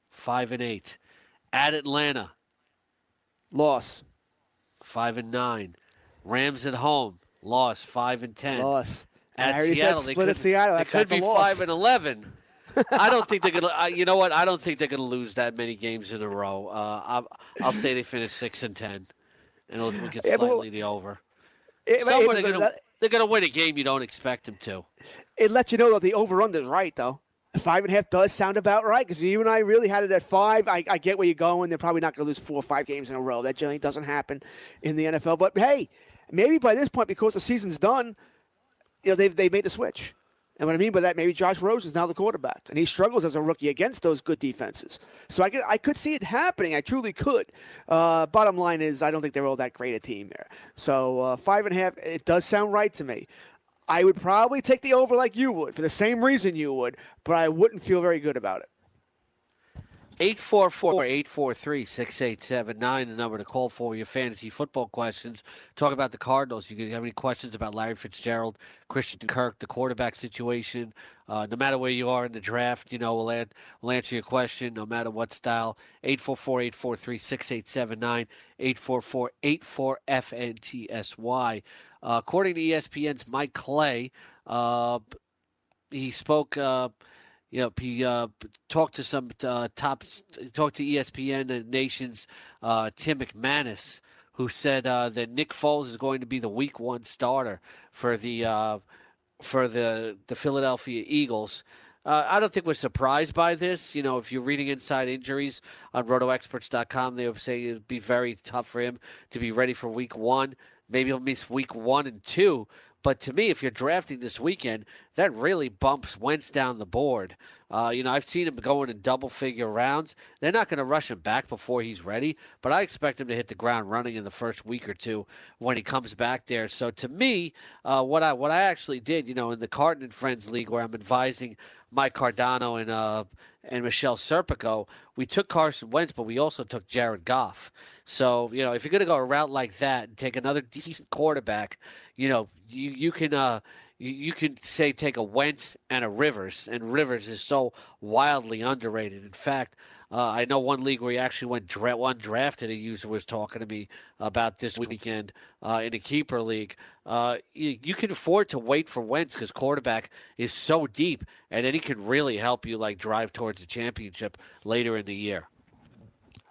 Five and eight. At Atlanta, Loss. five and nine. Rams at home, loss. Five and ten. Loss. At I already said Seattle, they split at could, Seattle. That- could be five and eleven. I don't think they're gonna. Uh, you know what? I don't think they're gonna lose that many games in a row. Uh, I'll, I'll say they finish six and ten, and it'll we'll get Yeah, but- slightly the over. It, it- they're gonna they're gonna win a game you don't expect them to. it lets you know that the over under is right, though. Five and a half does sound about right because you and I really had it at five. I, I get where you're going. They're probably not going to lose four or five games in a row. That generally doesn't happen in the NFL. But hey, maybe by this point, because the season's done, you know they've they made the switch. And what I mean by that, maybe Josh Rosen is now the quarterback, and he struggles as a rookie against those good defenses. So I could I could see it happening. I truly could. Uh, bottom line is, I don't think they're all that great a team there. So uh, five and a half, it does sound right to me. I would probably take the over like you would for the same reason you would, but I wouldn't feel very good about it. 844-843-6879, the number to call for your fantasy football questions. Talk about the Cardinals. You have any questions about Larry Fitzgerald, Christian Kirk, the quarterback situation. Uh, no matter where you are in the draft, you know, we'll, add, we'll answer your question no matter what style. 844-843-6879, 844-84-FNTSY. Uh, according to ESPN's Mike Clay, uh, he spoke. You know, he uh, talked to some uh, top, talked to ESPN and Nation's uh, Tim McManus, who said uh, that Nick Foles is going to be the Week One starter for the uh, for the the Philadelphia Eagles. Uh, I don't think we're surprised by this. You know, if you're reading inside injuries on RotoExperts.com, they would say it'd be very tough for him to be ready for Week One. Maybe he'll miss Week One and Two. But to me, if you're drafting this weekend, that really bumps Wentz down the board. Uh, you know, I've seen him going in double figure rounds. They're not going to rush him back before he's ready, but I expect him to hit the ground running in the first week or two when he comes back there. So to me, uh, what I what I actually did, you know, in the Carton and Friends League where I'm advising Mike Cardano and uh, and Michelle Serpico, we took Carson Wentz, but we also took Jared Goff. So you know, if you're going to go a route like that and take another decent quarterback, you know, you you can uh, you, you can say take a Wentz and a Rivers, and Rivers is so wildly underrated. In fact. Uh, I know one league where he actually went dra- one drafted. A user was talking to me about this weekend uh, in a keeper league. Uh, you, you can afford to wait for Wentz because quarterback is so deep, and then he can really help you like drive towards the championship later in the year.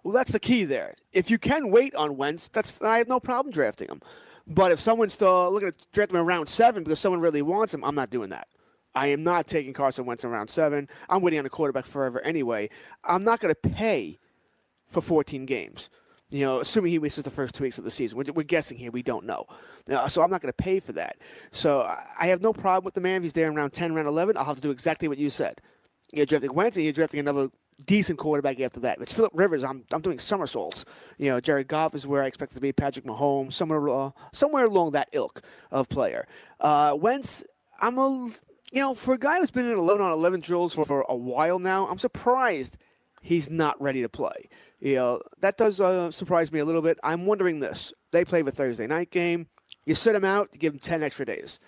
Well, that's the key there. If you can wait on Wentz, that's I have no problem drafting him. But if someone's still looking to draft him in round seven because someone really wants him, I'm not doing that. I am not taking Carson Wentz in round seven. I'm waiting on a quarterback forever anyway. I'm not going to pay for 14 games. You know, assuming he misses the first two weeks of the season. We're, we're guessing here. We don't know. Uh, so I'm not going to pay for that. So I- have no problem with the man. If he's there in round 10, round 11, I'll have to do exactly what you said. You're drafting Wentz and you're drafting another decent quarterback after that. If it's Philip Rivers. I'm, I'm doing somersaults. You know, Jared Goff is where I expect to be. Patrick Mahomes, somewhere uh, somewhere along that ilk of player. Uh, Wentz, I'm a you know for a guy who's been in 11 on 11 drills for, for a while now, I'm surprised he's not ready to play. You know that does uh, surprise me a little bit. I'm wondering this: they play the Thursday night game. You sit him out, you give him 10 extra days.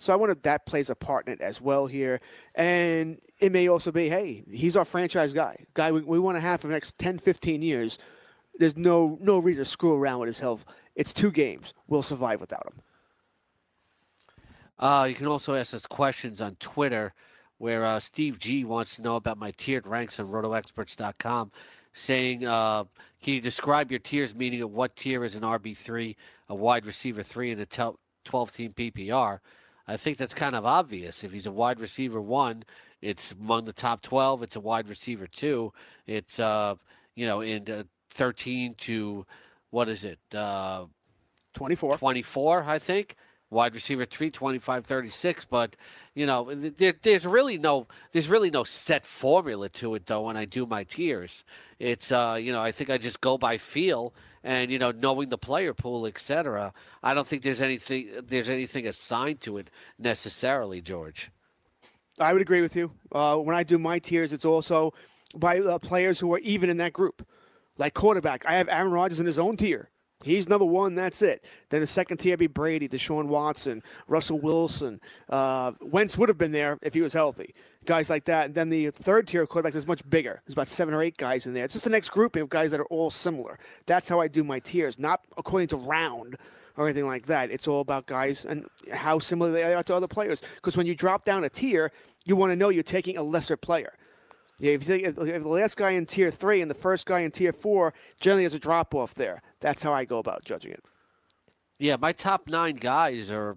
So I wonder if that plays a part in it as well here. And it may also be, hey, he's our franchise guy, guy we, we want to have for the next 10, 15 years. There's no no reason to screw around with his health. It's two games. We'll survive without him. Uh, you can also ask us questions on Twitter, where uh, Steve G wants to know about my tiered ranks on RotoExperts.com, saying, uh, "Can you describe your tiers? Meaning, of what tier is an RB three, a wide receiver three, and a twelve team PPR?" I think that's kind of obvious. If he's a wide receiver one, it's among the top twelve. It's a wide receiver two. It's uh, you know, in uh, thirteen to what is it? Uh, 24. 24, I think. Wide receiver three, 25, 36. But you know, there, there's really no there's really no set formula to it though. When I do my tiers, it's uh, you know I think I just go by feel and you know knowing the player pool, etc. I don't think there's anything there's anything assigned to it necessarily, George. I would agree with you. Uh, when I do my tiers, it's also by uh, players who are even in that group. Like quarterback, I have Aaron Rodgers in his own tier. He's number one. That's it. Then the second tier be Brady, Deshaun Watson, Russell Wilson. Uh, Wentz would have been there if he was healthy. Guys like that. And then the third tier of quarterbacks is much bigger. There's about seven or eight guys in there. It's just the next grouping of guys that are all similar. That's how I do my tiers, not according to round or anything like that. It's all about guys and how similar they are to other players. Because when you drop down a tier, you want to know you're taking a lesser player. Yeah, if, you take, if the last guy in tier three and the first guy in tier four, generally there's a drop off there. That's how I go about judging it. Yeah, my top nine guys are,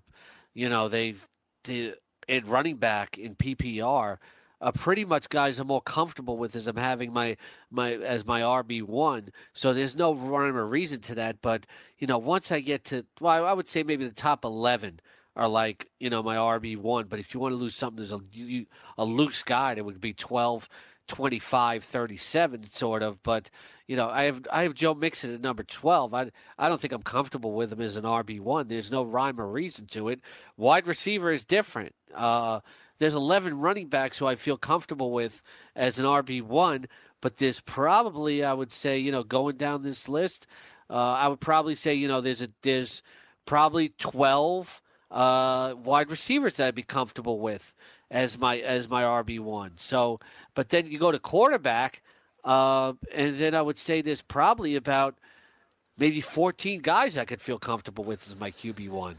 you know, they've the in running back in PPR are pretty much guys I'm more comfortable with as I'm having my my as my RB one. So there's no rhyme or reason to that. But you know, once I get to well, I would say maybe the top eleven are like you know my RB one. But if you want to lose something, there's a you- a loose guy that would be 12, 25, 37 sort of. But you know, I have I have Joe Mixon at number twelve. I I don't think I'm comfortable with him as an RB one. There's no rhyme or reason to it. Wide receiver is different. Uh, there's 11 running backs who I feel comfortable with as an RB one. But there's probably, I would say, you know, going down this list, uh, I would probably say, you know, there's a there's probably 12 uh, wide receivers that I'd be comfortable with as my as my RB one. So, but then you go to quarterback, uh, and then I would say there's probably about maybe 14 guys I could feel comfortable with as my QB one.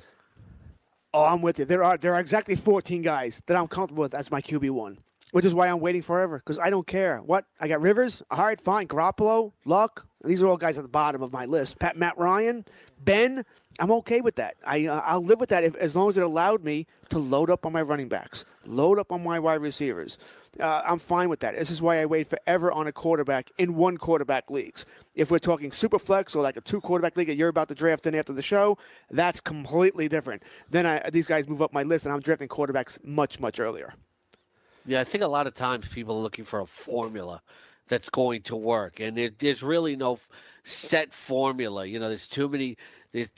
Oh, I'm with you. There are there are exactly 14 guys that I'm comfortable with as my QB one, which is why I'm waiting forever because I don't care. What I got Rivers, all right, fine. Garoppolo, Luck. These are all guys at the bottom of my list. Pat, Matt Ryan, Ben. I'm okay with that. I uh, I'll live with that if, as long as it allowed me to load up on my running backs, load up on my wide receivers. Uh, I'm fine with that. This is why I wait forever on a quarterback in one quarterback leagues. If we're talking super flex or like a two quarterback league that you're about to draft in after the show, that's completely different. Then I, these guys move up my list, and I'm drafting quarterbacks much much earlier. Yeah, I think a lot of times people are looking for a formula that's going to work, and there, there's really no set formula. You know, there's too many. There's,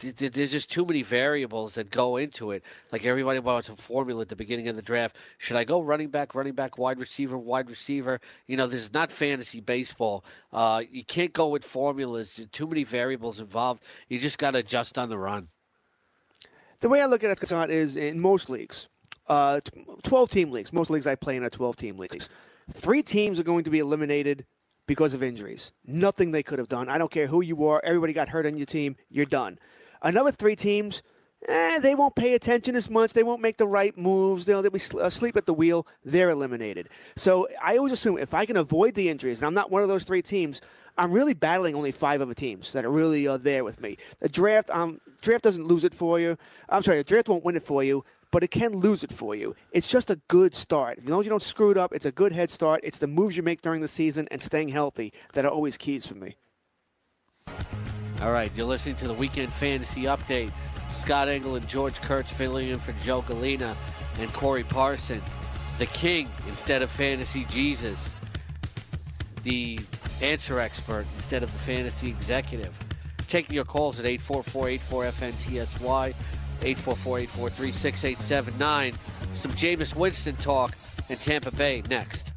just too many variables that go into it. Like everybody wants a formula at the beginning of the draft. Should I go running back, running back, wide receiver, wide receiver? You know, this is not fantasy baseball. Uh, you can't go with formulas. Too many variables involved. You just got to adjust on the run. The way I look at it, Scott, is in most leagues, uh, 12 team leagues, most leagues I play in are 12 team leagues. Three teams are going to be eliminated because of injuries. Nothing they could have done. I don't care who you are. Everybody got hurt on your team. You're done. Another three teams, eh, they won't pay attention as much. They won't make the right moves. They'll, they'll be asleep at the wheel. They're eliminated. So I always assume if I can avoid the injuries, and I'm not one of those three teams, I'm really battling only five other teams that are really uh, there with me. The draft, um, draft doesn't lose it for you. I'm sorry, the draft won't win it for you, but it can lose it for you. It's just a good start. As long as you don't screw it up, it's a good head start. It's the moves you make during the season and staying healthy that are always keys for me. All right, you're listening to the Weekend Fantasy Update. Scott Engel and George Kurtz filling in for Joe Galena and Corey Parson. The king instead of Fantasy Jesus. The answer expert instead of the fantasy executive. Taking your calls at 844-84-FNTSY, 844-843-6879. Some Jameis Winston talk in Tampa Bay next.